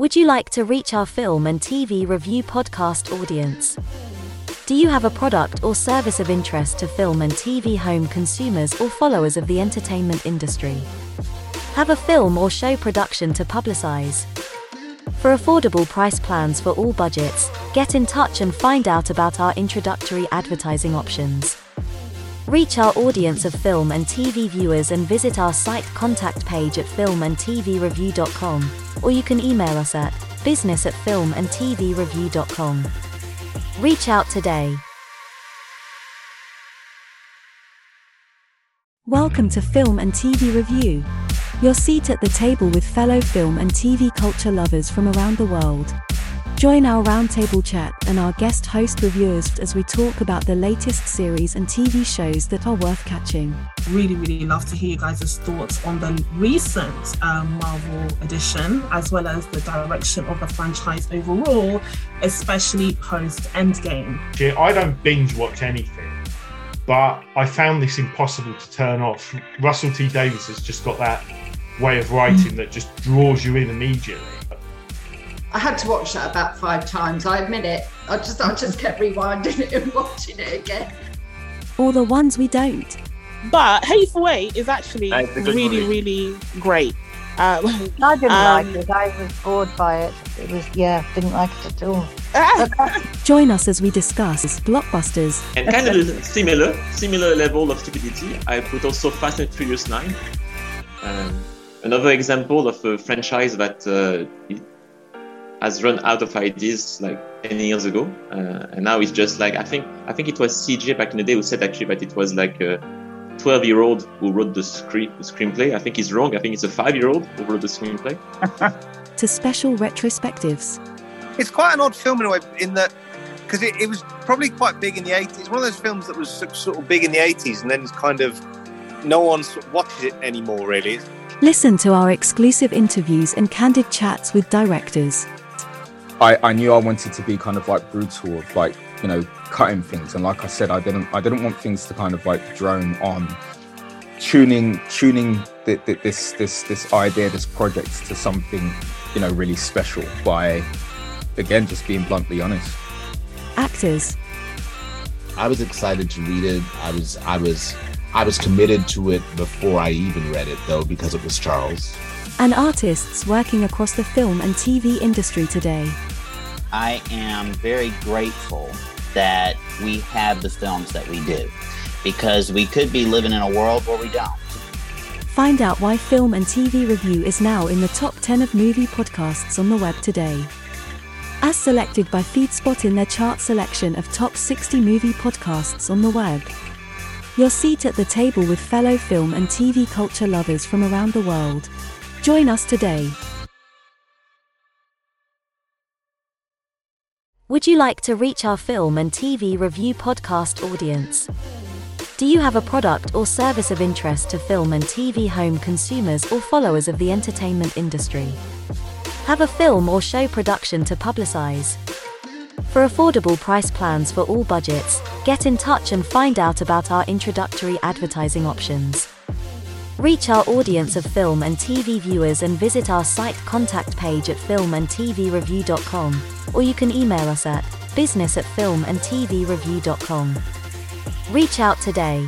Would you like to reach our film and TV review podcast audience? Do you have a product or service of interest to film and TV home consumers or followers of the entertainment industry? Have a film or show production to publicize? For affordable price plans for all budgets, get in touch and find out about our introductory advertising options. Reach our audience of film and TV viewers and visit our site contact page at filmandtvreview.com, or you can email us at business at filmandtvreview.com. Reach out today. Welcome to Film and TV Review. Your seat at the table with fellow film and TV culture lovers from around the world. Join our roundtable chat and our guest host reviewers as we talk about the latest series and TV shows that are worth catching. Really, really love to hear you guys' thoughts on the recent um, Marvel edition, as well as the direction of the franchise overall, especially post Endgame. I don't binge watch anything, but I found this impossible to turn off. Russell T Davies has just got that way of writing that just draws you in immediately. I had to watch that about five times. I admit it. I just I just kept rewinding it and watching it again. Or the ones we don't. But Hateful Eight is actually really, movie. really great. Um, I didn't um, like it. I was bored by it. It was yeah, didn't like it at all. Join us as we discuss blockbusters. And kind of similar, similar level of stupidity. I put also Fast and Furious Nine. Um, another example of a franchise that uh, has run out of ideas like 10 years ago, uh, and now it's just like I think I think it was CJ back in the day who said actually that it was like a 12 year old who wrote the script the screenplay. I think he's wrong. I think it's a five year old who wrote the screenplay. to special retrospectives. It's quite an odd film in a way, in that because it, it, was probably quite big in the 80s. It's one of those films that was sort of big in the 80s, and then it's kind of no one watches it anymore, really. Listen to our exclusive interviews and candid chats with directors. I, I knew I wanted to be kind of like brutal, of like you know cutting things, and like I said, I didn't I didn't want things to kind of like drone on, tuning tuning the, the, this this this idea, this project to something you know really special by again just being bluntly honest. Actors. I was excited to read it. I was I was I was committed to it before I even read it though because it was Charles. And artists working across the film and TV industry today. I am very grateful that we have the films that we do because we could be living in a world where we don't. Find out why Film and TV Review is now in the top 10 of movie podcasts on the web today. As selected by FeedSpot in their chart selection of top 60 movie podcasts on the web. Your seat at the table with fellow film and TV culture lovers from around the world. Join us today. Would you like to reach our film and TV review podcast audience? Do you have a product or service of interest to film and TV home consumers or followers of the entertainment industry? Have a film or show production to publicize? For affordable price plans for all budgets, get in touch and find out about our introductory advertising options. Reach our audience of film and TV viewers and visit our site contact page at filmandtvreview.com, or you can email us at business at filmandtvreview.com. Reach out today.